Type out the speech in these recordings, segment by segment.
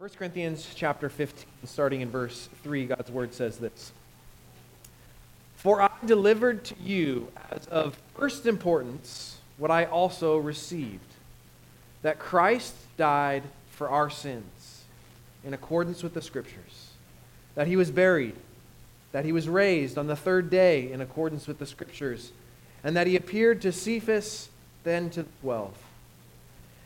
1 Corinthians chapter 15, starting in verse 3, God's word says this For I delivered to you as of first importance what I also received that Christ died for our sins in accordance with the Scriptures, that he was buried, that he was raised on the third day in accordance with the Scriptures, and that he appeared to Cephas, then to the twelve.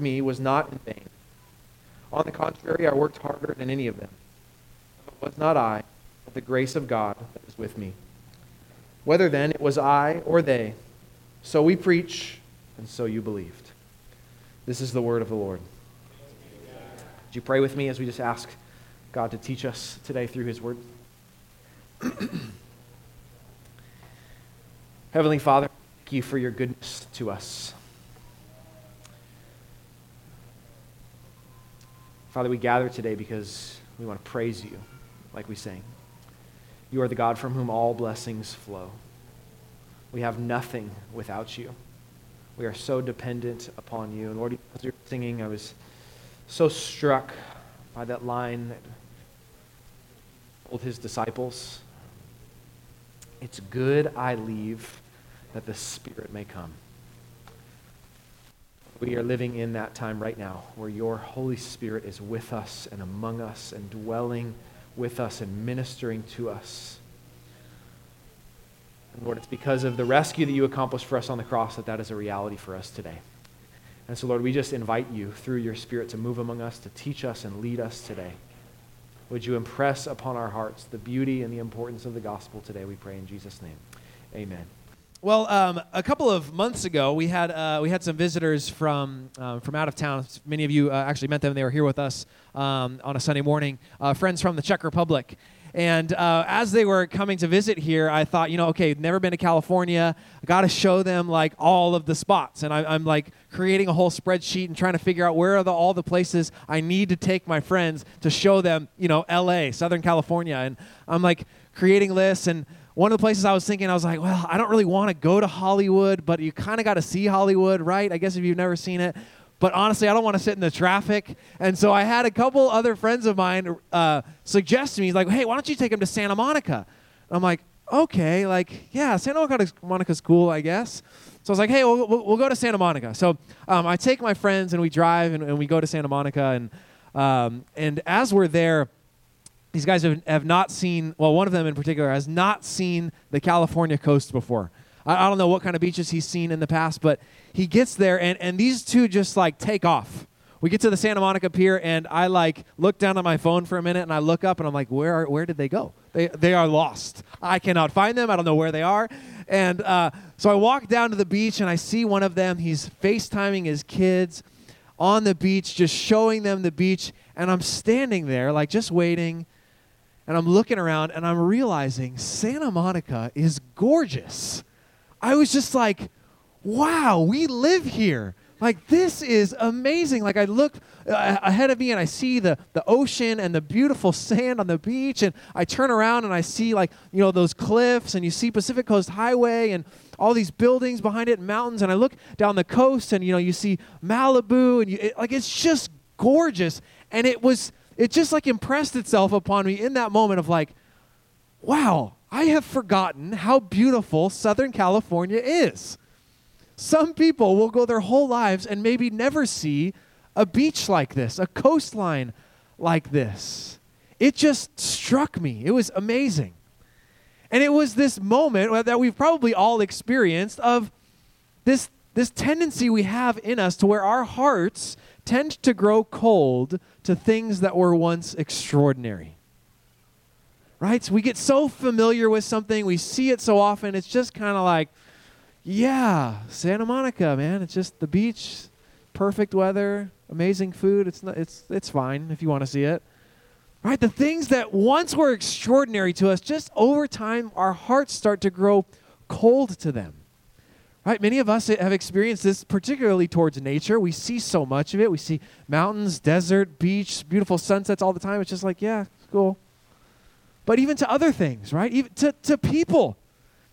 me was not in vain. On the contrary, I worked harder than any of them. It was not I, but the grace of God that was with me. Whether then it was I or they, so we preach, and so you believed. This is the word of the Lord. Would you pray with me as we just ask God to teach us today through his word? Heavenly Father, thank you for your goodness to us. Father, we gather today because we want to praise you, like we sang. You are the God from whom all blessings flow. We have nothing without you. We are so dependent upon you. And Lord, as you were singing, I was so struck by that line that told his disciples, It's good I leave that the Spirit may come. We are living in that time right now where your Holy Spirit is with us and among us and dwelling with us and ministering to us. And Lord, it's because of the rescue that you accomplished for us on the cross that that is a reality for us today. And so, Lord, we just invite you through your Spirit to move among us, to teach us and lead us today. Would you impress upon our hearts the beauty and the importance of the gospel today, we pray in Jesus' name. Amen. Well, um, a couple of months ago, we had uh, we had some visitors from um, from out of town. Many of you uh, actually met them; they were here with us um, on a Sunday morning. Uh, friends from the Czech Republic, and uh, as they were coming to visit here, I thought, you know, okay, never been to California. I got to show them like all of the spots, and I, am like creating a whole spreadsheet and trying to figure out where are the, all the places I need to take my friends to show them, you know, L.A., Southern California, and I'm like creating lists and one of the places I was thinking, I was like, well, I don't really want to go to Hollywood, but you kind of got to see Hollywood, right? I guess if you've never seen it. But honestly, I don't want to sit in the traffic. And so I had a couple other friends of mine uh, suggest to me, like, hey, why don't you take them to Santa Monica? I'm like, okay, like, yeah, Santa Monica's cool, I guess. So I was like, hey, we'll, we'll go to Santa Monica. So um, I take my friends and we drive and, and we go to Santa Monica. And, um, and as we're there, these guys have, have not seen, well, one of them in particular has not seen the California coast before. I, I don't know what kind of beaches he's seen in the past, but he gets there and, and these two just like take off. We get to the Santa Monica Pier and I like look down at my phone for a minute and I look up and I'm like, where are, where did they go? They, they are lost. I cannot find them. I don't know where they are. And uh, so I walk down to the beach and I see one of them. He's FaceTiming his kids on the beach, just showing them the beach. And I'm standing there, like just waiting and I'm looking around and I'm realizing Santa Monica is gorgeous. I was just like, wow, we live here. Like, this is amazing. Like, I look uh, ahead of me and I see the, the ocean and the beautiful sand on the beach. And I turn around and I see, like, you know, those cliffs and you see Pacific Coast Highway and all these buildings behind it and mountains. And I look down the coast and, you know, you see Malibu and, you, it, like, it's just gorgeous. And it was it just like impressed itself upon me in that moment of like, wow, I have forgotten how beautiful Southern California is. Some people will go their whole lives and maybe never see a beach like this, a coastline like this. It just struck me. It was amazing. And it was this moment that we've probably all experienced of this, this tendency we have in us to where our hearts tend to grow cold to things that were once extraordinary. Right? So we get so familiar with something, we see it so often, it's just kind of like, yeah, Santa Monica, man. It's just the beach, perfect weather, amazing food. It's not, it's it's fine if you want to see it. Right? The things that once were extraordinary to us, just over time, our hearts start to grow cold to them. Right? Many of us have experienced this, particularly towards nature. We see so much of it. We see mountains, desert, beach, beautiful sunsets all the time. It's just like, yeah, cool. But even to other things, right? Even to, to people.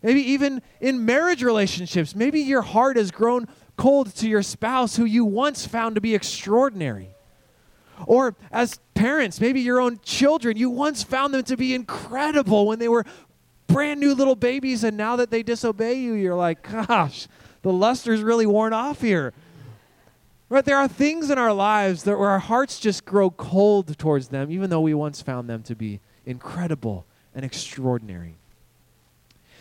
Maybe even in marriage relationships. Maybe your heart has grown cold to your spouse who you once found to be extraordinary. Or as parents, maybe your own children, you once found them to be incredible when they were brand new little babies, and now that they disobey you, you're like, gosh, the luster's really worn off here. Right? There are things in our lives that where our hearts just grow cold towards them, even though we once found them to be incredible and extraordinary.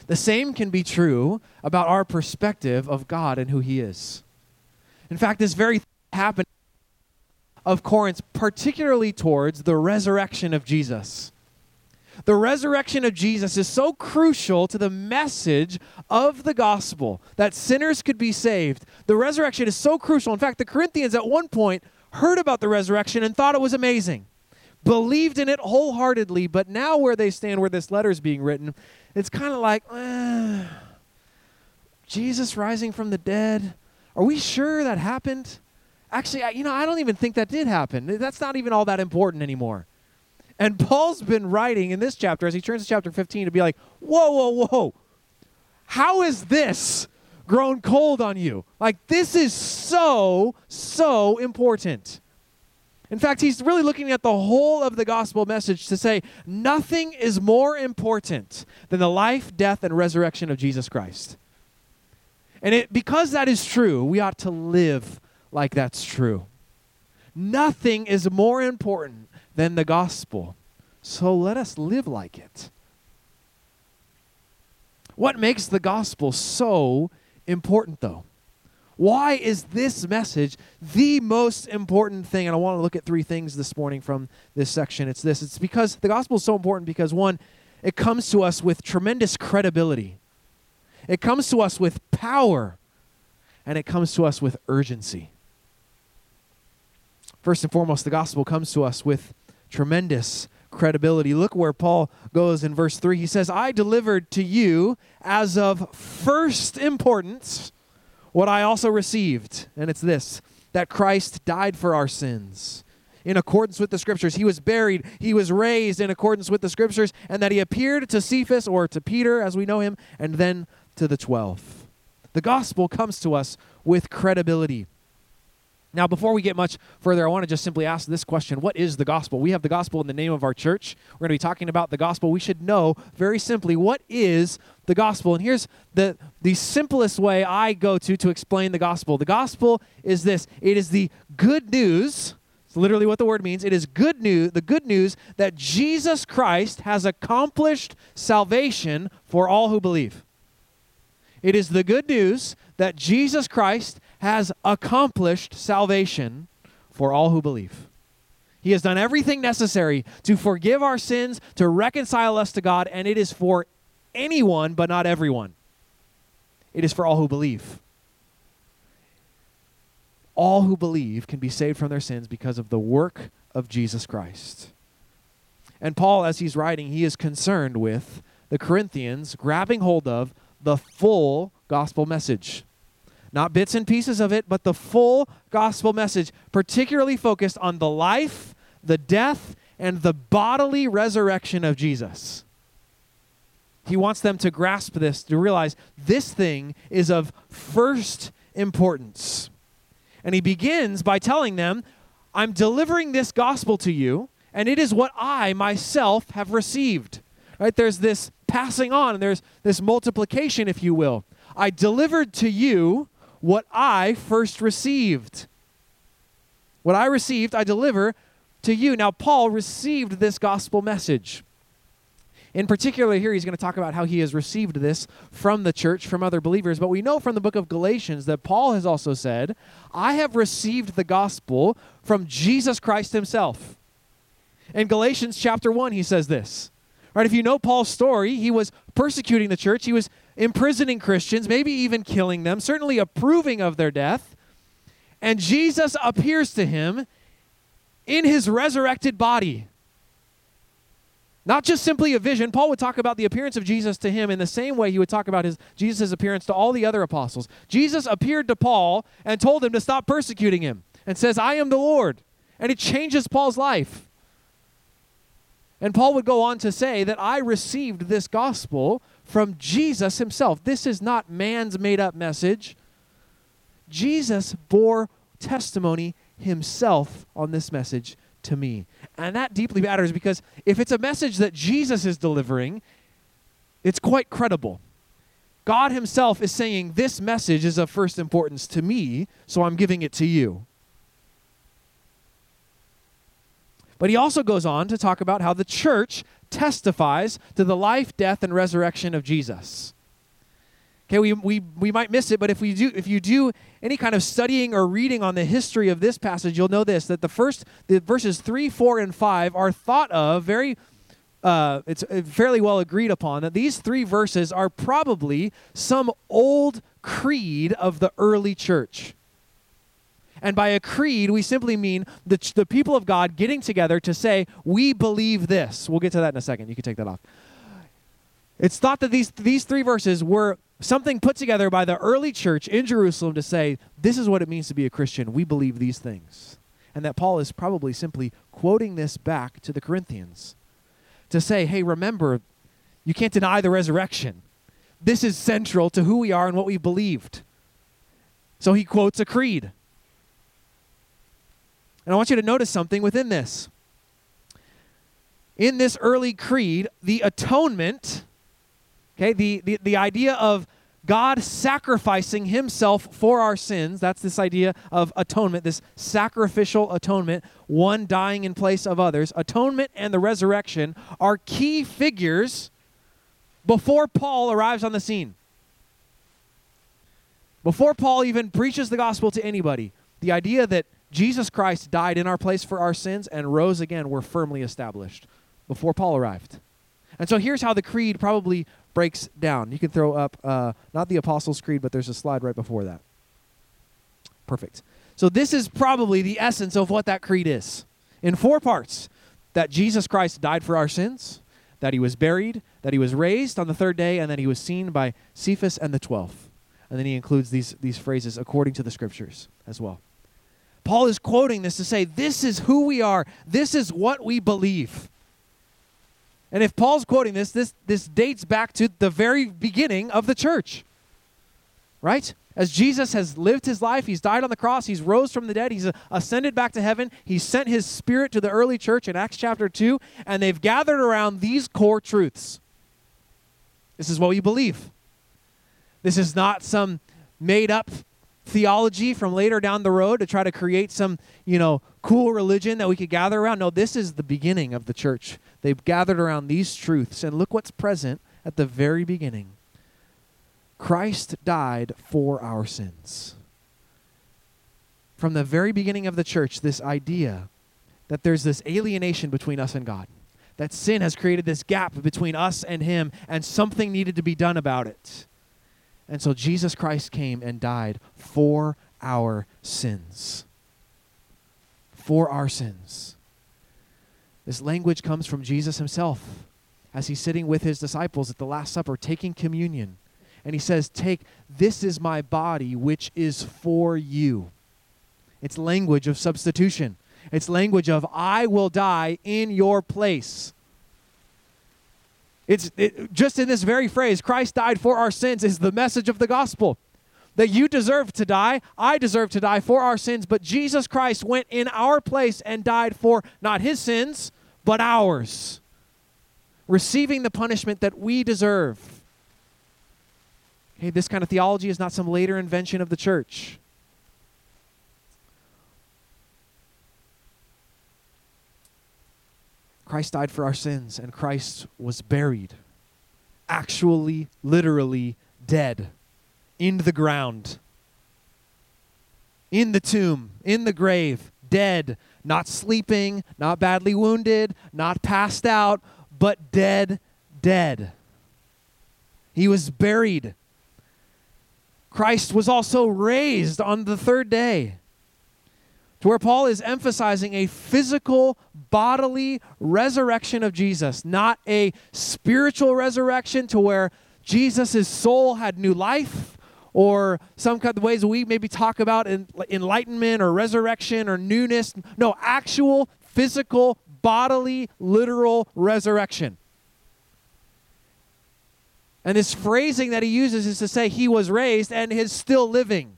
The same can be true about our perspective of God and who He is. In fact, this very thing happened of Corinth, particularly towards the resurrection of Jesus. The resurrection of Jesus is so crucial to the message of the gospel that sinners could be saved. The resurrection is so crucial. In fact, the Corinthians at one point heard about the resurrection and thought it was amazing, believed in it wholeheartedly, but now where they stand, where this letter is being written, it's kind of like, eh, Jesus rising from the dead. Are we sure that happened? Actually, I, you know, I don't even think that did happen. That's not even all that important anymore. And Paul's been writing in this chapter, as he turns to chapter 15, to be like, whoa, whoa, whoa. How is this grown cold on you? Like, this is so, so important. In fact, he's really looking at the whole of the gospel message to say nothing is more important than the life, death, and resurrection of Jesus Christ. And it, because that is true, we ought to live like that's true. Nothing is more important than the gospel. So let us live like it. What makes the gospel so important, though? Why is this message the most important thing? And I want to look at three things this morning from this section. It's this it's because the gospel is so important because, one, it comes to us with tremendous credibility, it comes to us with power, and it comes to us with urgency. First and foremost, the gospel comes to us with tremendous credibility. Look where Paul goes in verse 3. He says, I delivered to you as of first importance what I also received. And it's this that Christ died for our sins in accordance with the scriptures. He was buried, he was raised in accordance with the scriptures, and that he appeared to Cephas or to Peter as we know him, and then to the 12. The gospel comes to us with credibility. Now, before we get much further, I want to just simply ask this question What is the gospel? We have the gospel in the name of our church. We're going to be talking about the gospel. We should know very simply what is the gospel. And here's the, the simplest way I go to to explain the gospel the gospel is this it is the good news. It's literally what the word means. It is good news, the good news that Jesus Christ has accomplished salvation for all who believe. It is the good news that Jesus Christ has accomplished salvation for all who believe. He has done everything necessary to forgive our sins, to reconcile us to God, and it is for anyone, but not everyone. It is for all who believe. All who believe can be saved from their sins because of the work of Jesus Christ. And Paul, as he's writing, he is concerned with the Corinthians grabbing hold of the full gospel message. Not bits and pieces of it, but the full gospel message, particularly focused on the life, the death, and the bodily resurrection of Jesus. He wants them to grasp this, to realize this thing is of first importance. And he begins by telling them, I'm delivering this gospel to you, and it is what I myself have received. Right? There's this passing on, and there's this multiplication, if you will. I delivered to you what I first received. What I received, I deliver to you. Now, Paul received this gospel message. In particular, here he's going to talk about how he has received this from the church, from other believers. But we know from the book of Galatians that Paul has also said, I have received the gospel from Jesus Christ himself. In Galatians chapter 1, he says this. Right, if you know Paul's story, he was persecuting the church. He was imprisoning Christians, maybe even killing them, certainly approving of their death. And Jesus appears to him in his resurrected body. Not just simply a vision. Paul would talk about the appearance of Jesus to him in the same way he would talk about his Jesus' appearance to all the other apostles. Jesus appeared to Paul and told him to stop persecuting him and says, I am the Lord. And it changes Paul's life. And Paul would go on to say that I received this gospel from Jesus himself. This is not man's made up message. Jesus bore testimony himself on this message to me. And that deeply matters because if it's a message that Jesus is delivering, it's quite credible. God Himself is saying, This message is of first importance to me, so I'm giving it to you. But he also goes on to talk about how the church testifies to the life, death, and resurrection of Jesus. Okay, we, we, we might miss it, but if, we do, if you do any kind of studying or reading on the history of this passage, you'll know this that the first, the verses 3, 4, and 5 are thought of very, uh, it's uh, fairly well agreed upon that these three verses are probably some old creed of the early church. And by a creed, we simply mean the, the people of God getting together to say, we believe this. We'll get to that in a second. You can take that off. It's thought that these, these three verses were something put together by the early church in Jerusalem to say, this is what it means to be a Christian. We believe these things. And that Paul is probably simply quoting this back to the Corinthians to say, hey, remember, you can't deny the resurrection. This is central to who we are and what we believed. So he quotes a creed. And I want you to notice something within this. In this early creed, the atonement Okay, the, the, the idea of God sacrificing himself for our sins, that's this idea of atonement, this sacrificial atonement, one dying in place of others. Atonement and the resurrection are key figures before Paul arrives on the scene. Before Paul even preaches the gospel to anybody, the idea that Jesus Christ died in our place for our sins and rose again were firmly established before Paul arrived. And so here's how the creed probably breaks down. You can throw up uh, not the Apostles' Creed, but there's a slide right before that. Perfect. So this is probably the essence of what that creed is in four parts that Jesus Christ died for our sins, that he was buried, that he was raised on the third day, and that he was seen by Cephas and the twelve. And then he includes these, these phrases according to the scriptures as well. Paul is quoting this to say, This is who we are, this is what we believe. And if Paul's quoting this, this, this dates back to the very beginning of the church. Right? As Jesus has lived his life, he's died on the cross, he's rose from the dead, he's ascended back to heaven, he sent his spirit to the early church in Acts chapter 2, and they've gathered around these core truths. This is what we believe. This is not some made up theology from later down the road to try to create some, you know, cool religion that we could gather around. No, this is the beginning of the church. They've gathered around these truths. And look what's present at the very beginning Christ died for our sins. From the very beginning of the church, this idea that there's this alienation between us and God, that sin has created this gap between us and Him, and something needed to be done about it. And so Jesus Christ came and died for our sins. For our sins. This language comes from Jesus himself as he's sitting with his disciples at the Last Supper taking communion. And he says, Take, this is my body, which is for you. It's language of substitution. It's language of, I will die in your place. It's it, just in this very phrase, Christ died for our sins, is the message of the gospel. That you deserve to die, I deserve to die for our sins, but Jesus Christ went in our place and died for not his sins, but ours, receiving the punishment that we deserve. Okay, this kind of theology is not some later invention of the church. Christ died for our sins, and Christ was buried. Actually, literally dead in the ground, in the tomb, in the grave, dead, not sleeping, not badly wounded, not passed out, but dead, dead. He was buried. Christ was also raised on the third day. to where Paul is emphasizing a physical, bodily resurrection of Jesus, not a spiritual resurrection to where Jesus' soul had new life or some kind of ways we maybe talk about in, enlightenment or resurrection or newness. No, actual, physical, bodily, literal resurrection. And this phrasing that he uses is to say he was raised and is still living.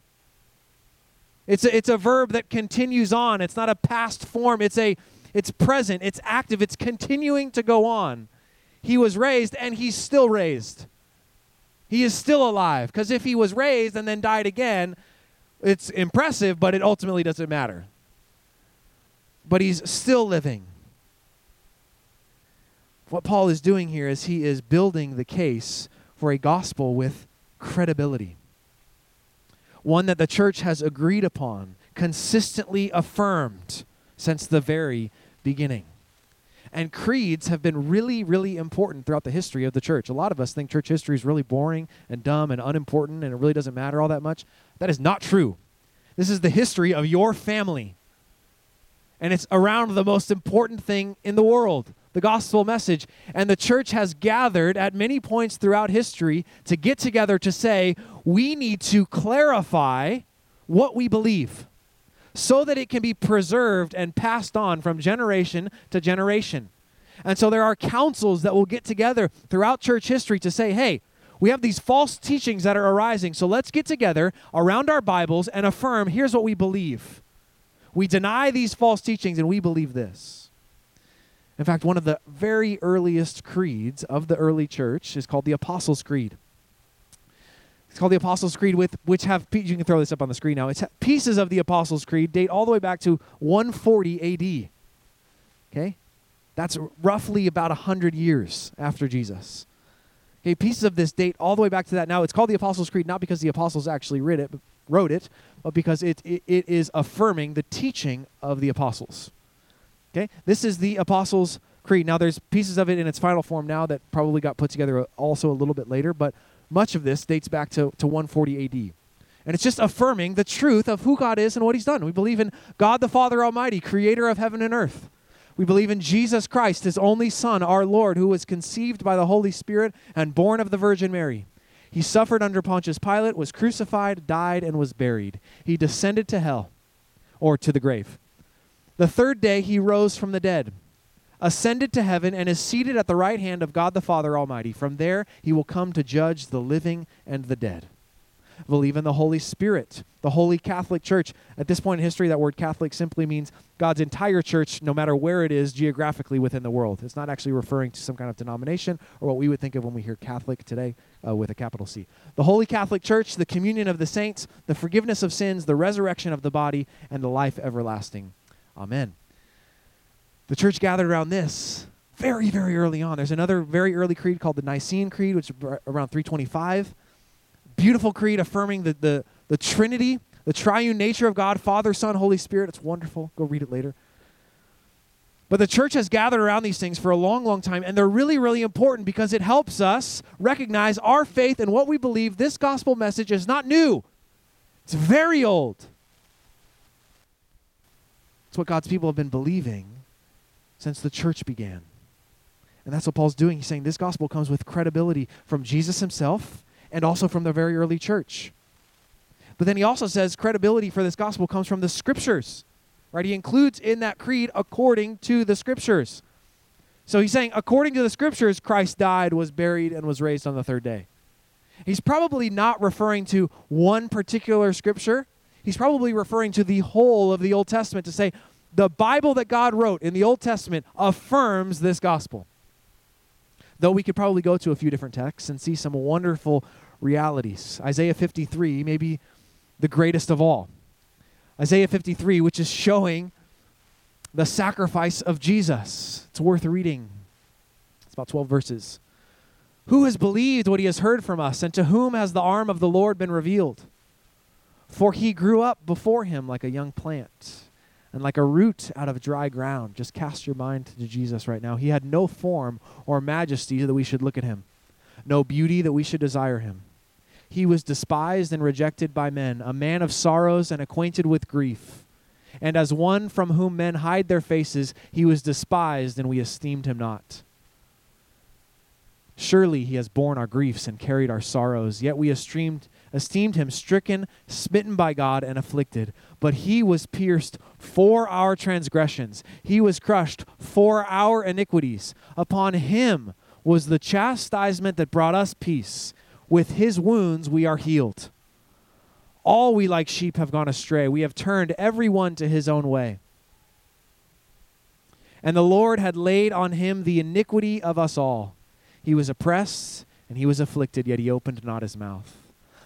It's a, it's a verb that continues on. It's not a past form. It's a it's present. It's active. It's continuing to go on. He was raised and he's still raised. He is still alive because if he was raised and then died again, it's impressive, but it ultimately doesn't matter. But he's still living. What Paul is doing here is he is building the case for a gospel with credibility one that the church has agreed upon, consistently affirmed since the very beginning. And creeds have been really, really important throughout the history of the church. A lot of us think church history is really boring and dumb and unimportant and it really doesn't matter all that much. That is not true. This is the history of your family. And it's around the most important thing in the world the gospel message. And the church has gathered at many points throughout history to get together to say, we need to clarify what we believe so that it can be preserved and passed on from generation to generation. And so there are councils that will get together throughout church history to say, hey, we have these false teachings that are arising, so let's get together around our Bibles and affirm here's what we believe. We deny these false teachings and we believe this. In fact, one of the very earliest creeds of the early church is called the Apostles' Creed. It's called the Apostles' Creed, with which have you can throw this up on the screen now. It's pieces of the Apostles' Creed date all the way back to 140 A.D. Okay, that's roughly about hundred years after Jesus. Okay, pieces of this date all the way back to that. Now it's called the Apostles' Creed not because the apostles actually wrote it, wrote it, but because it, it, it is affirming the teaching of the apostles. Okay? This is the Apostles' Creed. Now, there's pieces of it in its final form now that probably got put together uh, also a little bit later, but much of this dates back to, to 140 AD. And it's just affirming the truth of who God is and what He's done. We believe in God the Father Almighty, creator of heaven and earth. We believe in Jesus Christ, His only Son, our Lord, who was conceived by the Holy Spirit and born of the Virgin Mary. He suffered under Pontius Pilate, was crucified, died, and was buried. He descended to hell, or to the grave. The third day he rose from the dead, ascended to heaven, and is seated at the right hand of God the Father Almighty. From there he will come to judge the living and the dead. Believe in the Holy Spirit, the Holy Catholic Church. At this point in history, that word Catholic simply means God's entire church, no matter where it is geographically within the world. It's not actually referring to some kind of denomination or what we would think of when we hear Catholic today uh, with a capital C. The Holy Catholic Church, the communion of the saints, the forgiveness of sins, the resurrection of the body, and the life everlasting. Amen. The church gathered around this very, very early on. There's another very early creed called the Nicene Creed, which is around 325. Beautiful creed affirming the, the, the Trinity, the triune nature of God, Father, Son, Holy Spirit. It's wonderful. Go read it later. But the church has gathered around these things for a long, long time, and they're really, really important because it helps us recognize our faith and what we believe. This gospel message is not new, it's very old. It's what God's people have been believing since the church began. And that's what Paul's doing. He's saying this gospel comes with credibility from Jesus himself and also from the very early church. But then he also says credibility for this gospel comes from the scriptures. Right? He includes in that creed according to the scriptures. So he's saying according to the scriptures Christ died, was buried and was raised on the third day. He's probably not referring to one particular scripture he's probably referring to the whole of the Old Testament to say the Bible that God wrote in the Old Testament affirms this gospel. Though we could probably go to a few different texts and see some wonderful realities. Isaiah 53 may be the greatest of all. Isaiah 53, which is showing the sacrifice of Jesus. It's worth reading. It's about 12 verses. Who has believed what he has heard from us, and to whom has the arm of the Lord been revealed? For he grew up before him like a young plant and like a root out of dry ground. Just cast your mind to Jesus right now. He had no form or majesty that we should look at him, no beauty that we should desire him. He was despised and rejected by men, a man of sorrows and acquainted with grief. And as one from whom men hide their faces, he was despised, and we esteemed him not. Surely he has borne our griefs and carried our sorrows, yet we esteemed, esteemed him stricken, smitten by God, and afflicted. But he was pierced for our transgressions, he was crushed for our iniquities. Upon him was the chastisement that brought us peace. With his wounds we are healed. All we like sheep have gone astray. We have turned every one to his own way. And the Lord had laid on him the iniquity of us all. He was oppressed and he was afflicted, yet he opened not his mouth.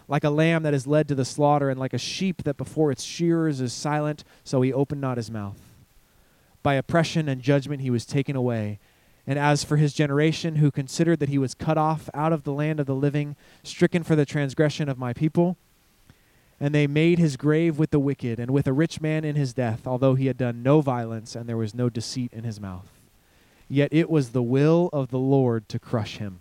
Like a lamb that is led to the slaughter, and like a sheep that before its shearers is silent, so he opened not his mouth. By oppression and judgment he was taken away. And as for his generation, who considered that he was cut off out of the land of the living, stricken for the transgression of my people, and they made his grave with the wicked and with a rich man in his death, although he had done no violence and there was no deceit in his mouth. Yet it was the will of the Lord to crush him.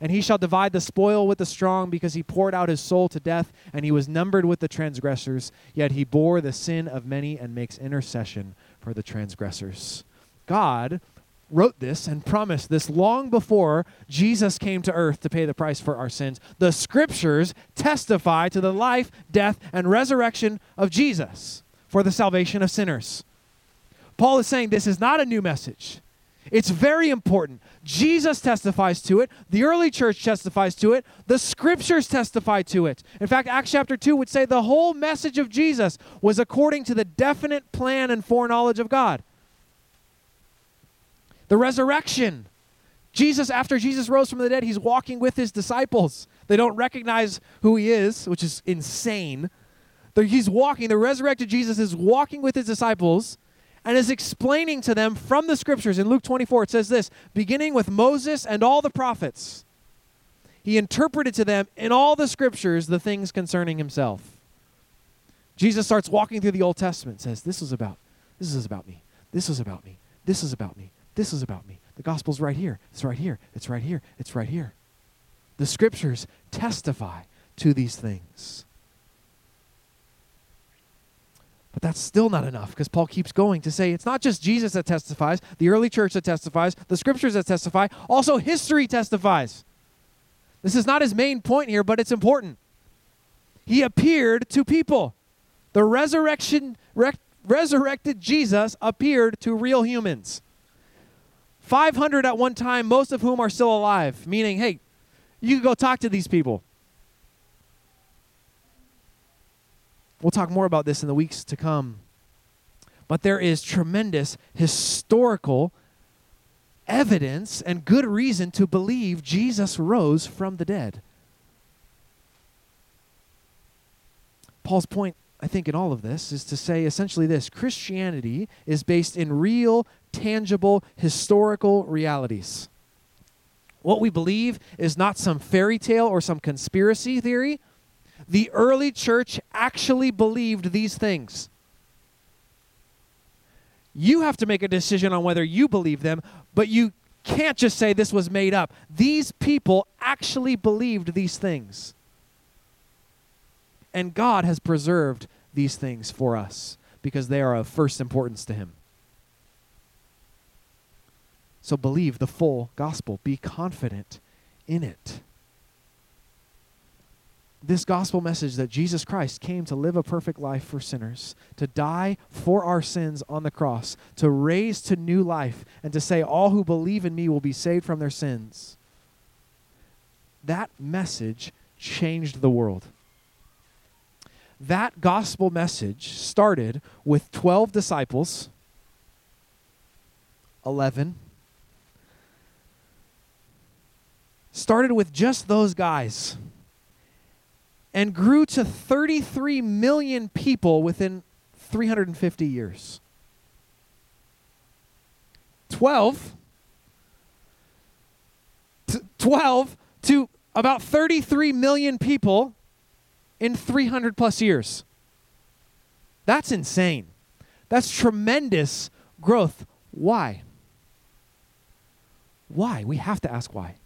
and he shall divide the spoil with the strong, because he poured out his soul to death, and he was numbered with the transgressors. Yet he bore the sin of many and makes intercession for the transgressors. God wrote this and promised this long before Jesus came to earth to pay the price for our sins. The scriptures testify to the life, death, and resurrection of Jesus for the salvation of sinners. Paul is saying this is not a new message. It's very important. Jesus testifies to it. The early church testifies to it. The scriptures testify to it. In fact, Acts chapter 2 would say the whole message of Jesus was according to the definite plan and foreknowledge of God. The resurrection. Jesus, after Jesus rose from the dead, he's walking with his disciples. They don't recognize who he is, which is insane. He's walking, the resurrected Jesus is walking with his disciples and is explaining to them from the scriptures. In Luke 24, it says this beginning with Moses and all the prophets, he interpreted to them in all the scriptures the things concerning himself. Jesus starts walking through the Old Testament, says, This is about, this is about me. This is about me. This is about me. This is about me. The gospel's right here. It's right here. It's right here. It's right here. The scriptures testify to these things. But that's still not enough because Paul keeps going to say it's not just Jesus that testifies, the early church that testifies, the scriptures that testify, also history testifies. This is not his main point here, but it's important. He appeared to people. The resurrection rec- resurrected Jesus appeared to real humans. 500 at one time, most of whom are still alive, meaning, hey, you can go talk to these people. We'll talk more about this in the weeks to come. But there is tremendous historical evidence and good reason to believe Jesus rose from the dead. Paul's point, I think, in all of this is to say essentially this Christianity is based in real tangible historical realities. What we believe is not some fairy tale or some conspiracy theory. The early church actually believed these things. You have to make a decision on whether you believe them, but you can't just say this was made up. These people actually believed these things. And God has preserved these things for us because they are of first importance to Him. So believe the full gospel, be confident in it. This gospel message that Jesus Christ came to live a perfect life for sinners, to die for our sins on the cross, to raise to new life, and to say, All who believe in me will be saved from their sins. That message changed the world. That gospel message started with 12 disciples, 11 started with just those guys and grew to 33 million people within 350 years. 12 t- 12 to about 33 million people in 300 plus years. That's insane. That's tremendous growth. Why? Why? We have to ask why.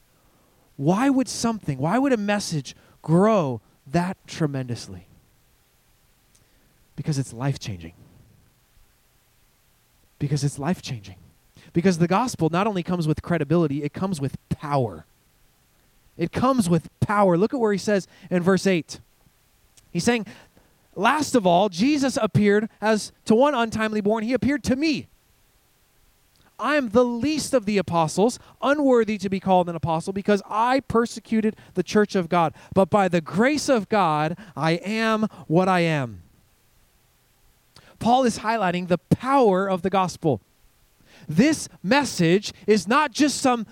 Why would something, why would a message grow that tremendously? Because it's life changing. Because it's life changing. Because the gospel not only comes with credibility, it comes with power. It comes with power. Look at where he says in verse 8. He's saying, Last of all, Jesus appeared as to one untimely born, he appeared to me. I am the least of the apostles, unworthy to be called an apostle, because I persecuted the church of God. But by the grace of God, I am what I am. Paul is highlighting the power of the gospel. This message is not just some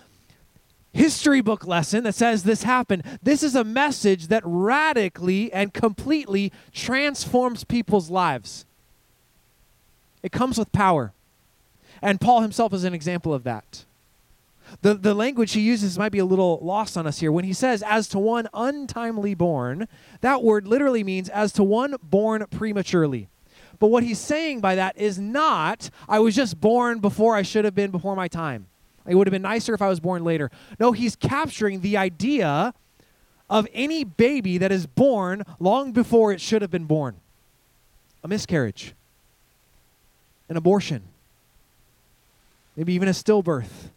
history book lesson that says this happened. This is a message that radically and completely transforms people's lives. It comes with power. And Paul himself is an example of that. The, the language he uses might be a little lost on us here. When he says, as to one untimely born, that word literally means as to one born prematurely. But what he's saying by that is not, I was just born before I should have been before my time. It would have been nicer if I was born later. No, he's capturing the idea of any baby that is born long before it should have been born a miscarriage, an abortion, maybe even a stillbirth.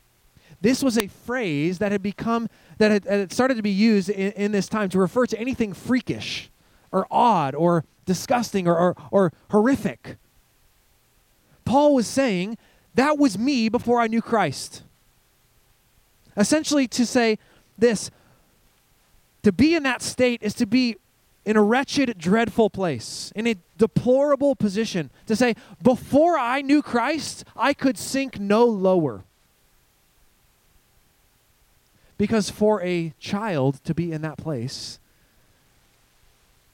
This was a phrase that had become, that had, had started to be used in, in this time to refer to anything freakish or odd or disgusting or, or, or horrific. Paul was saying, that was me before I knew Christ. Essentially, to say this to be in that state is to be in a wretched, dreadful place, in a deplorable position. To say, before I knew Christ, I could sink no lower. Because for a child to be in that place,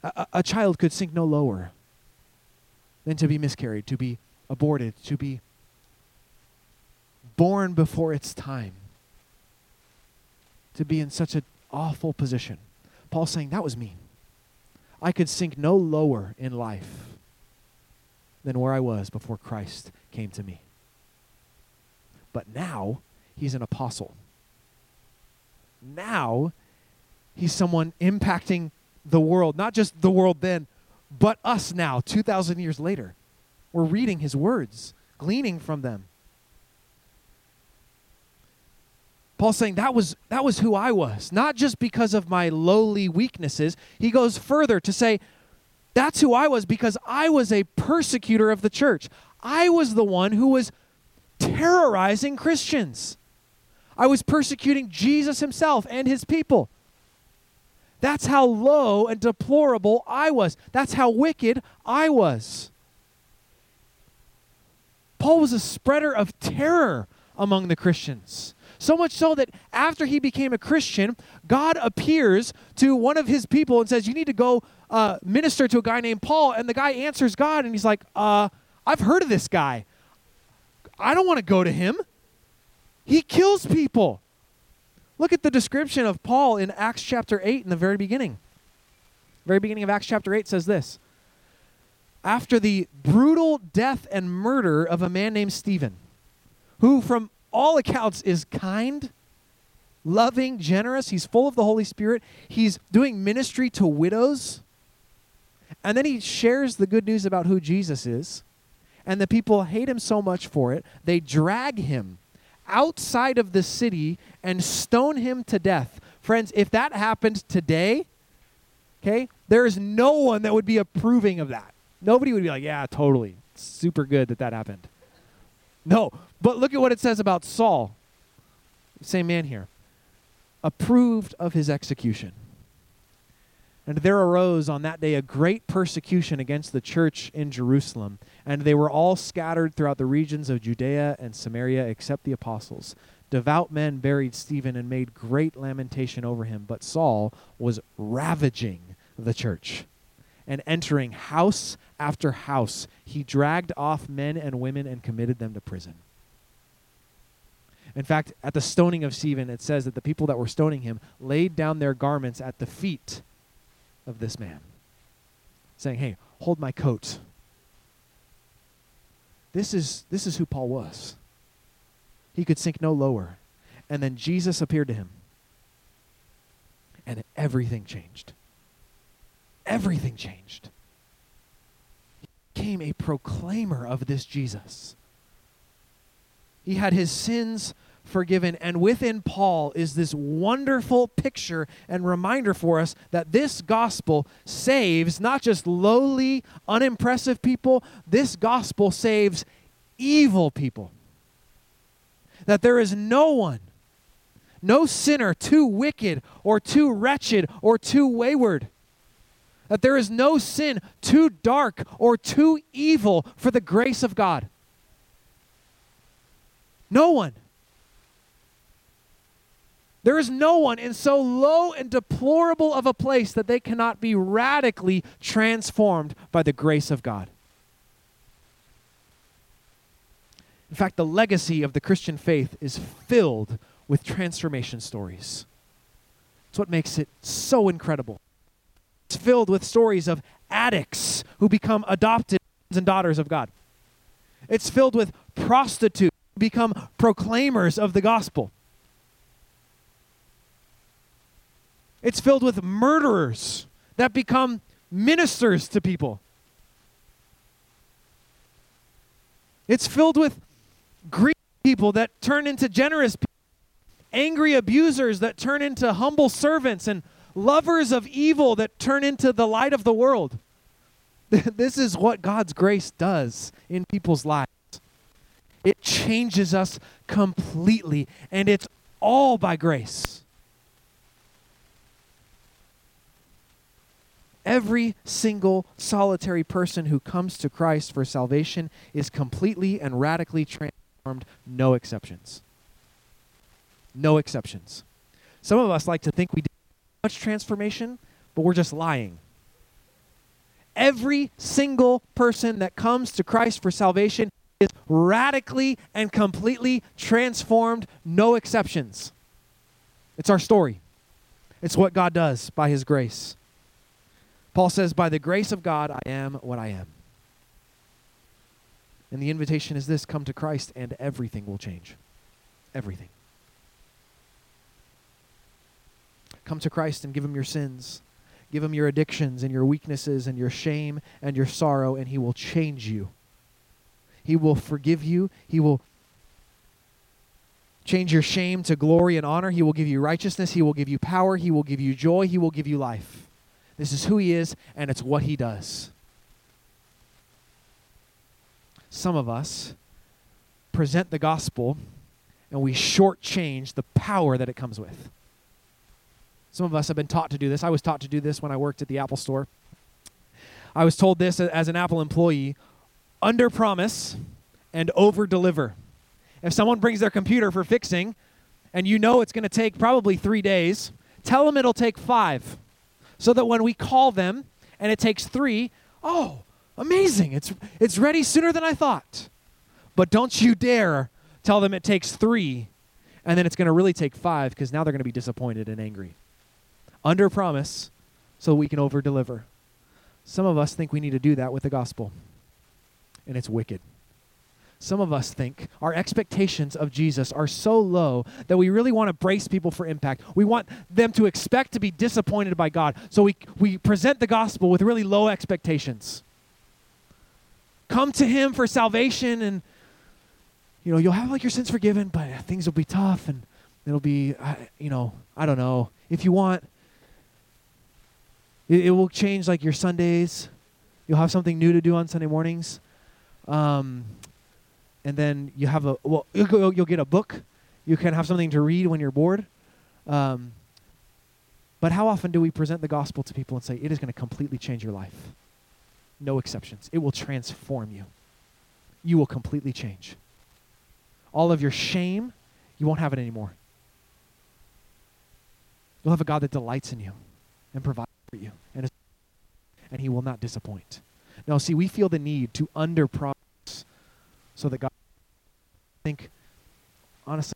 a, a, child could sink no lower than to be miscarried, to be aborted, to be born before its time to be in such an awful position. Paul's saying, That was me. I could sink no lower in life than where I was before Christ came to me. But now, he's an apostle. Now, he's someone impacting the world, not just the world then, but us now, 2,000 years later. We're reading his words, gleaning from them. Paul's saying that was that was who I was, not just because of my lowly weaknesses. He goes further to say that's who I was because I was a persecutor of the church. I was the one who was terrorizing Christians. I was persecuting Jesus himself and his people. That's how low and deplorable I was. That's how wicked I was. Paul was a spreader of terror among the Christians. So much so that after he became a Christian, God appears to one of his people and says, You need to go uh, minister to a guy named Paul. And the guy answers God and he's like, uh, I've heard of this guy. I don't want to go to him. He kills people. Look at the description of Paul in Acts chapter 8 in the very beginning. Very beginning of Acts chapter 8 says this After the brutal death and murder of a man named Stephen, who from all accounts is kind, loving, generous. He's full of the Holy Spirit. He's doing ministry to widows. And then he shares the good news about who Jesus is. And the people hate him so much for it, they drag him outside of the city and stone him to death. Friends, if that happened today, okay, there is no one that would be approving of that. Nobody would be like, yeah, totally. super good that that happened. No, but look at what it says about Saul. Same man here. Approved of his execution. And there arose on that day a great persecution against the church in Jerusalem, and they were all scattered throughout the regions of Judea and Samaria except the apostles. Devout men buried Stephen and made great lamentation over him, but Saul was ravaging the church and entering house after house, he dragged off men and women and committed them to prison. In fact, at the stoning of Stephen, it says that the people that were stoning him laid down their garments at the feet of this man, saying, Hey, hold my coat. This is, this is who Paul was. He could sink no lower. And then Jesus appeared to him. And everything changed. Everything changed. He became a proclaimer of this Jesus. He had his sins forgiven. And within Paul is this wonderful picture and reminder for us that this gospel saves not just lowly, unimpressive people, this gospel saves evil people. That there is no one, no sinner too wicked or too wretched or too wayward. That there is no sin too dark or too evil for the grace of God. No one. There is no one in so low and deplorable of a place that they cannot be radically transformed by the grace of God. In fact, the legacy of the Christian faith is filled with transformation stories. It's what makes it so incredible. It's filled with stories of addicts who become adopted sons and daughters of God. It's filled with prostitutes who become proclaimers of the gospel. It's filled with murderers that become ministers to people. It's filled with greedy people that turn into generous people, angry abusers that turn into humble servants, and lovers of evil that turn into the light of the world. this is what God's grace does in people's lives. It changes us completely, and it's all by grace. Every single solitary person who comes to Christ for salvation is completely and radically transformed, no exceptions. No exceptions. Some of us like to think we did much transformation, but we're just lying. Every single person that comes to Christ for salvation is radically and completely transformed, no exceptions. It's our story. It's what God does by His grace. Paul says, By the grace of God, I am what I am. And the invitation is this come to Christ, and everything will change. Everything. Come to Christ and give him your sins. Give him your addictions and your weaknesses and your shame and your sorrow, and he will change you. He will forgive you. He will change your shame to glory and honor. He will give you righteousness. He will give you power. He will give you joy. He will give you life. This is who he is, and it's what he does. Some of us present the gospel and we shortchange the power that it comes with. Some of us have been taught to do this. I was taught to do this when I worked at the Apple store. I was told this as an Apple employee under promise and over deliver. If someone brings their computer for fixing and you know it's going to take probably three days, tell them it'll take five so that when we call them and it takes three, oh, amazing, it's, it's ready sooner than I thought. But don't you dare tell them it takes three and then it's going to really take five because now they're going to be disappointed and angry. Under promise so we can over deliver. Some of us think we need to do that with the gospel, and it's wicked. Some of us think our expectations of Jesus are so low that we really want to brace people for impact. We want them to expect to be disappointed by God. So we, we present the gospel with really low expectations. Come to Him for salvation, and you know, you'll have like your sins forgiven, but things will be tough and it'll be, you know, I don't know. If you want, it, it will change like your Sundays. You'll have something new to do on Sunday mornings. Um, and then you have a well you'll, you'll get a book. You can have something to read when you're bored. Um, but how often do we present the gospel to people and say it is going to completely change your life no exceptions. It will transform you. You will completely change. All of your shame you won't have it anymore. You'll have a god that delights in you and provides for you and, and he will not disappoint. Now see we feel the need to under so that God think honestly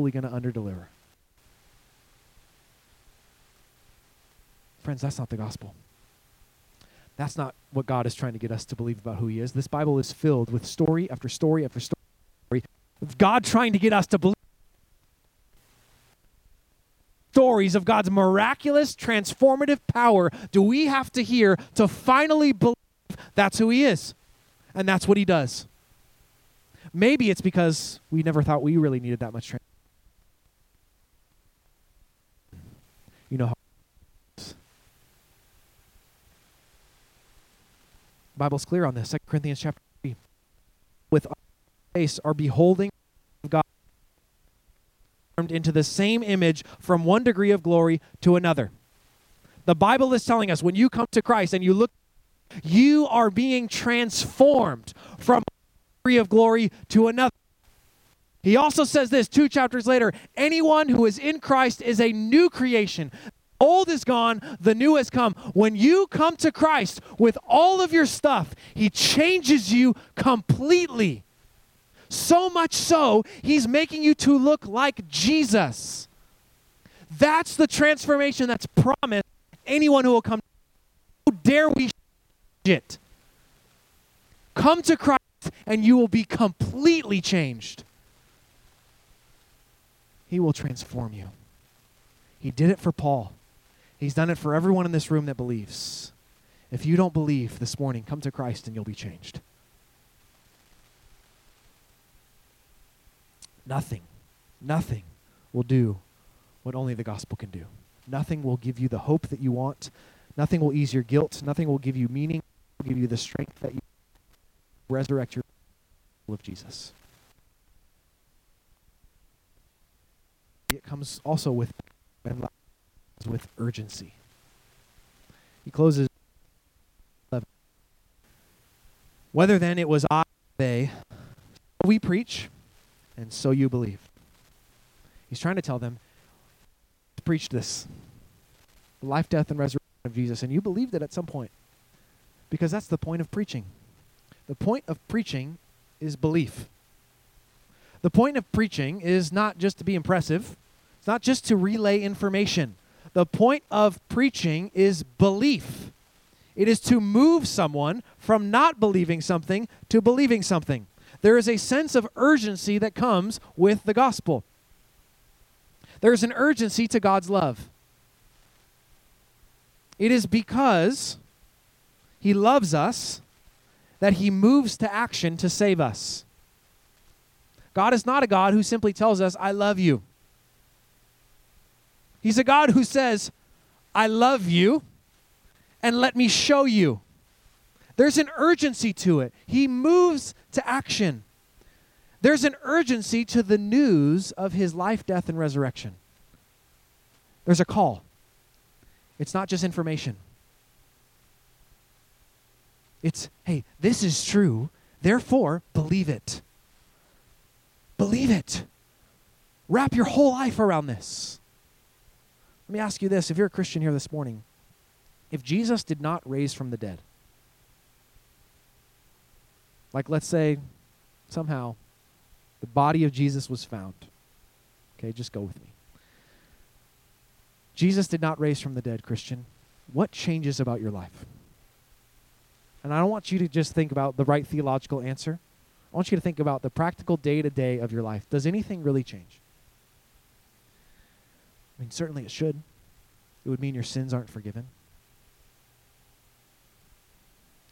we're going to underdeliver. Friends, that's not the gospel. That's not what God is trying to get us to believe about who He is. This Bible is filled with story after story after story of God trying to get us to believe stories of God's miraculous, transformative power do we have to hear to finally believe that's who He is and that's what He does. Maybe it's because we never thought we really needed that much training. You know how Bible's clear on this. 2 Corinthians chapter 3. With face are beholding God formed into the same image from one degree of glory to another. The Bible is telling us when you come to Christ and you look, you are being transformed from of glory to another. He also says this two chapters later anyone who is in Christ is a new creation. Old is gone, the new has come. When you come to Christ with all of your stuff, He changes you completely. So much so, He's making you to look like Jesus. That's the transformation that's promised anyone who will come. How dare we it? Come to Christ and you will be completely changed. He will transform you. He did it for Paul. He's done it for everyone in this room that believes. If you don't believe this morning, come to Christ and you'll be changed. Nothing, nothing will do what only the gospel can do. Nothing will give you the hope that you want. Nothing will ease your guilt. Nothing will give you meaning, give you the strength that you resurrect your of Jesus. It comes also with with urgency. He closes Whether then it was I they we preach and so you believe. He's trying to tell them preach this. Life, death, and resurrection of Jesus, and you believed it at some point. Because that's the point of preaching. The point of preaching is belief. The point of preaching is not just to be impressive, it's not just to relay information. The point of preaching is belief. It is to move someone from not believing something to believing something. There is a sense of urgency that comes with the gospel. There's an urgency to God's love. It is because He loves us that He moves to action to save us. God is not a God who simply tells us, I love you. He's a God who says, I love you, and let me show you. There's an urgency to it. He moves to action. There's an urgency to the news of his life, death, and resurrection. There's a call. It's not just information. It's, hey, this is true, therefore believe it. Believe it. Wrap your whole life around this. Let me ask you this if you're a Christian here this morning, if Jesus did not raise from the dead, like let's say somehow the body of Jesus was found. Okay, just go with me. Jesus did not raise from the dead, Christian. What changes about your life? And I don't want you to just think about the right theological answer. I want you to think about the practical day to day of your life. Does anything really change? I mean, certainly it should. It would mean your sins aren't forgiven.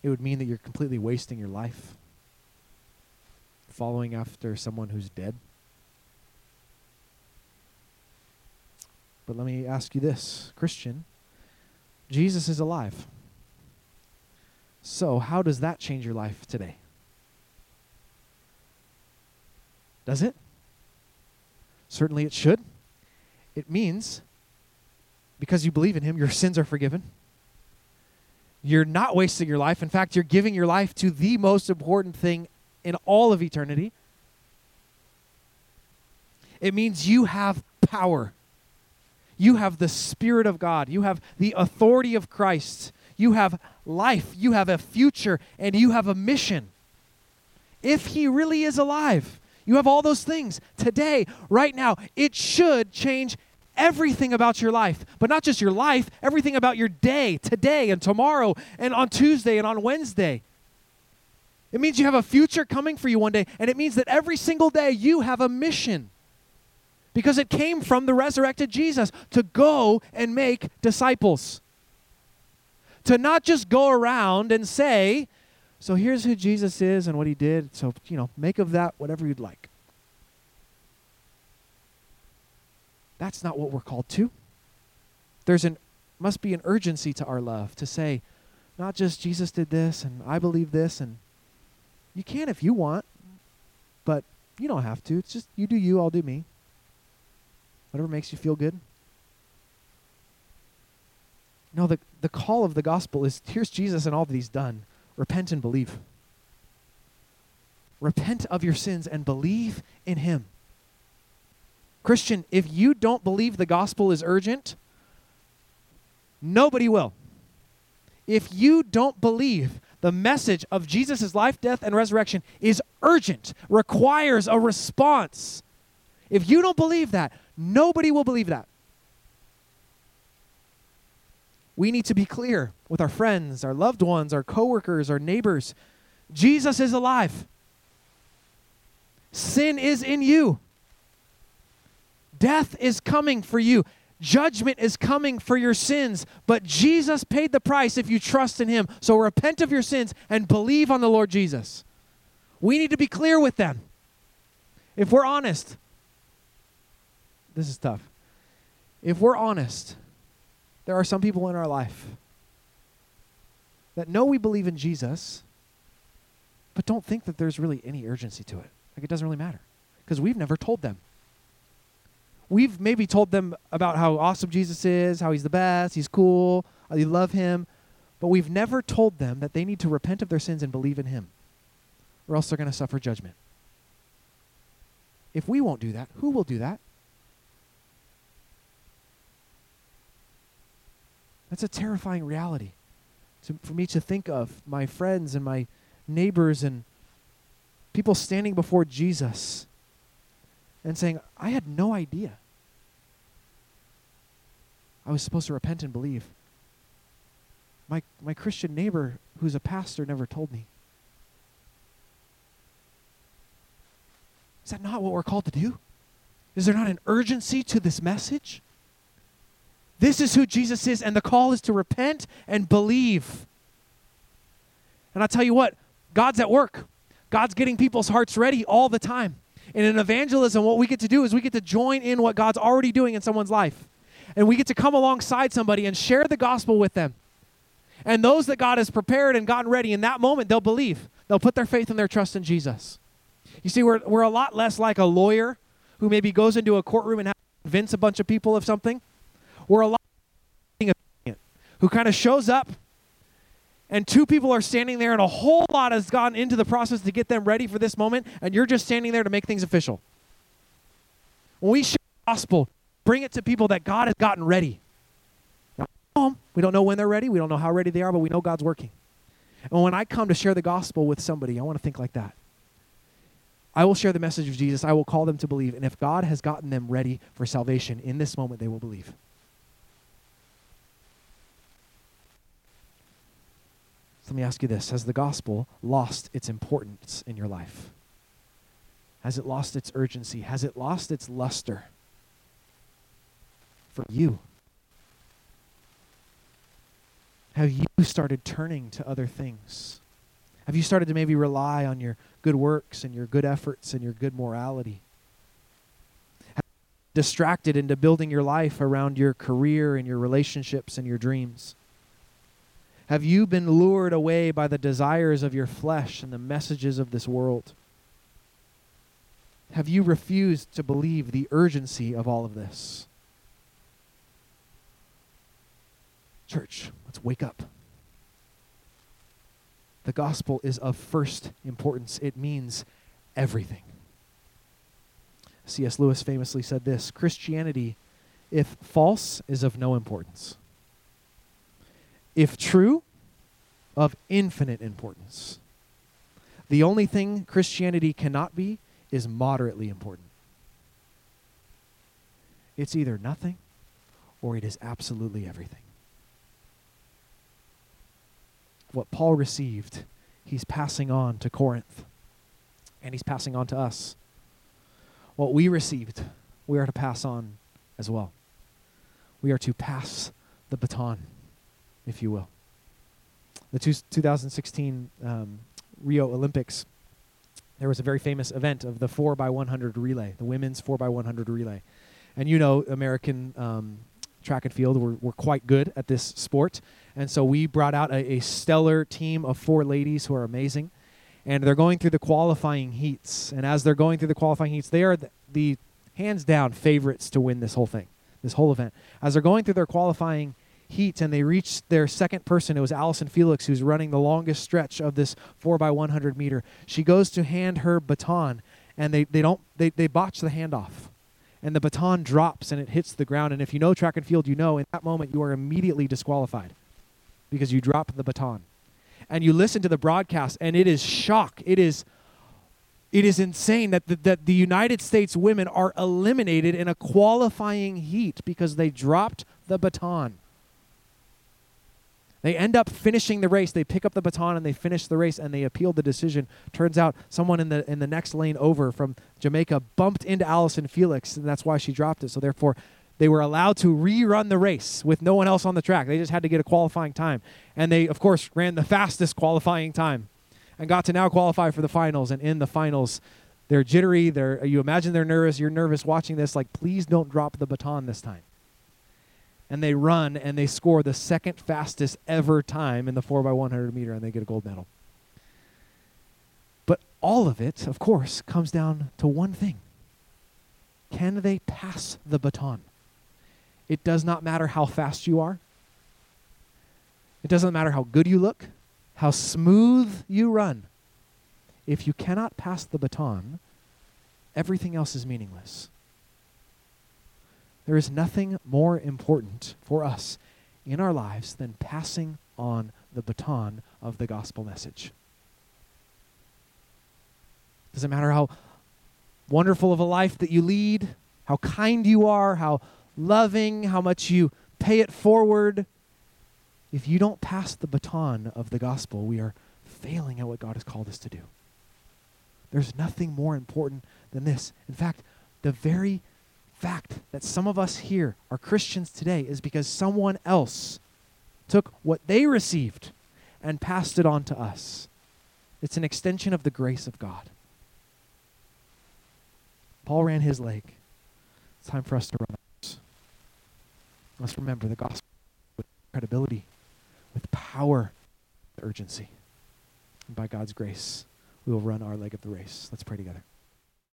It would mean that you're completely wasting your life following after someone who's dead. But let me ask you this Christian, Jesus is alive. So, how does that change your life today? Does it? Certainly it should. It means because you believe in Him, your sins are forgiven. You're not wasting your life. In fact, you're giving your life to the most important thing in all of eternity. It means you have power. You have the Spirit of God. You have the authority of Christ. You have life. You have a future. And you have a mission. If He really is alive, You have all those things today, right now. It should change everything about your life, but not just your life, everything about your day, today and tomorrow and on Tuesday and on Wednesday. It means you have a future coming for you one day, and it means that every single day you have a mission because it came from the resurrected Jesus to go and make disciples. To not just go around and say, so here's who Jesus is and what he did, so, you know, make of that whatever you'd like. That's not what we're called to. There's an must be an urgency to our love to say, not just Jesus did this and I believe this and you can if you want, but you don't have to. It's just you do you, I'll do me. Whatever makes you feel good. No, the, the call of the gospel is here's Jesus and all that he's done. Repent and believe. Repent of your sins and believe in him. Christian, if you don't believe the gospel is urgent, nobody will. If you don't believe the message of Jesus' life, death, and resurrection is urgent, requires a response, if you don't believe that, nobody will believe that. We need to be clear with our friends, our loved ones, our coworkers, our neighbors. Jesus is alive. Sin is in you. Death is coming for you. Judgment is coming for your sins, but Jesus paid the price if you trust in Him. So repent of your sins and believe on the Lord Jesus. We need to be clear with them. If we're honest, this is tough. If we're honest, there are some people in our life that know we believe in Jesus, but don't think that there's really any urgency to it. Like it doesn't really matter because we've never told them we've maybe told them about how awesome Jesus is, how he's the best, he's cool, uh, you love him, but we've never told them that they need to repent of their sins and believe in him, or else they're going to suffer judgment. If we won't do that, who will do that? That's a terrifying reality to, for me to think of my friends and my neighbors and people standing before Jesus and saying, I had no idea. I was supposed to repent and believe. My, my Christian neighbor, who's a pastor, never told me. Is that not what we're called to do? Is there not an urgency to this message? This is who Jesus is, and the call is to repent and believe. And I'll tell you what, God's at work. God's getting people's hearts ready all the time. And in evangelism, what we get to do is we get to join in what God's already doing in someone's life. And we get to come alongside somebody and share the gospel with them. And those that God has prepared and gotten ready in that moment, they'll believe. They'll put their faith and their trust in Jesus. You see, we're, we're a lot less like a lawyer who maybe goes into a courtroom and has to convince a bunch of people of something. We're a lot who kind of shows up and two people are standing there, and a whole lot has gone into the process to get them ready for this moment, and you're just standing there to make things official. When we share the gospel, bring it to people that God has gotten ready. We don't know when they're ready, we don't know how ready they are, but we know God's working. And when I come to share the gospel with somebody, I want to think like that. I will share the message of Jesus. I will call them to believe. And if God has gotten them ready for salvation, in this moment they will believe. Let me ask you this Has the gospel lost its importance in your life? Has it lost its urgency? Has it lost its luster for you? Have you started turning to other things? Have you started to maybe rely on your good works and your good efforts and your good morality? Distracted into building your life around your career and your relationships and your dreams? Have you been lured away by the desires of your flesh and the messages of this world? Have you refused to believe the urgency of all of this? Church, let's wake up. The gospel is of first importance, it means everything. C.S. Lewis famously said this Christianity, if false, is of no importance if true, of infinite importance. The only thing Christianity cannot be is moderately important. It's either nothing or it is absolutely everything. What Paul received, he's passing on to Corinth, and he's passing on to us. What we received, we are to pass on as well. We are to pass the baton, if you will. The two, 2016 um, Rio Olympics, there was a very famous event of the 4 by 100 relay, the women's 4 by 100 relay. And you know, American um, track and field were, were quite good at this sport. And so we brought out a, a stellar team of four ladies who are amazing. And they're going through the qualifying heats. And as they're going through the qualifying heats, they are the, the hands down favorites to win this whole thing, this whole event. As they're going through their qualifying heat and they reach their second person, it was Allyson Felix who's running the longest stretch of this 4 by 100 meter. She goes to hand her baton and they, they don't they, they botch the handoff. And the baton drops and it hits the ground. And if you know track and field you know in that moment you are immediately disqualified because you drop the baton. And you listen to the broadcast and it is shock. It is it is insane that the, that the United States women are eliminated in a qualifying heat because they dropped the baton. They end up finishing the race. They pick up the baton and they finish the race and they appeal the decision. Turns out someone in the in the next lane over from Jamaica bumped into Allyson Felix and that's why she dropped it. So therefore they were allowed to rerun the race with no one else on the track. They just had to get a qualifying time. And they of course ran the fastest qualifying time and got to now qualify for the finals. And in the finals, they're jittery. They're you imagine they're nervous. You're nervous watching this. Like, please don't drop the baton this time. And they run and they score the second fastest ever time in the four x one hundred meter, and they get a gold medal. But all of it, of course, comes down to one thing: Can they pass the baton? It does not matter how fast you are. It doesn't matter how good you look how smooth you run. If you cannot pass the baton, everything else is meaningless. There is nothing more important for us in our lives than passing on the baton of the gospel message. Doesn't matter how wonderful of a life that you lead, how kind you are, how loving, how much you pay it forward if you don't pass the baton of the gospel, we are failing at what God has called us to do. There's nothing more important than this. In fact, the very fact that some of us here are Christians today is because someone else took what they received and passed it on to us. It's an extension of the grace of God. Paul ran his leg. It's time for us to run ours. Let's remember the gospel with credibility with power, with urgency. And by God's grace, we will run our leg of the race. Let's pray together.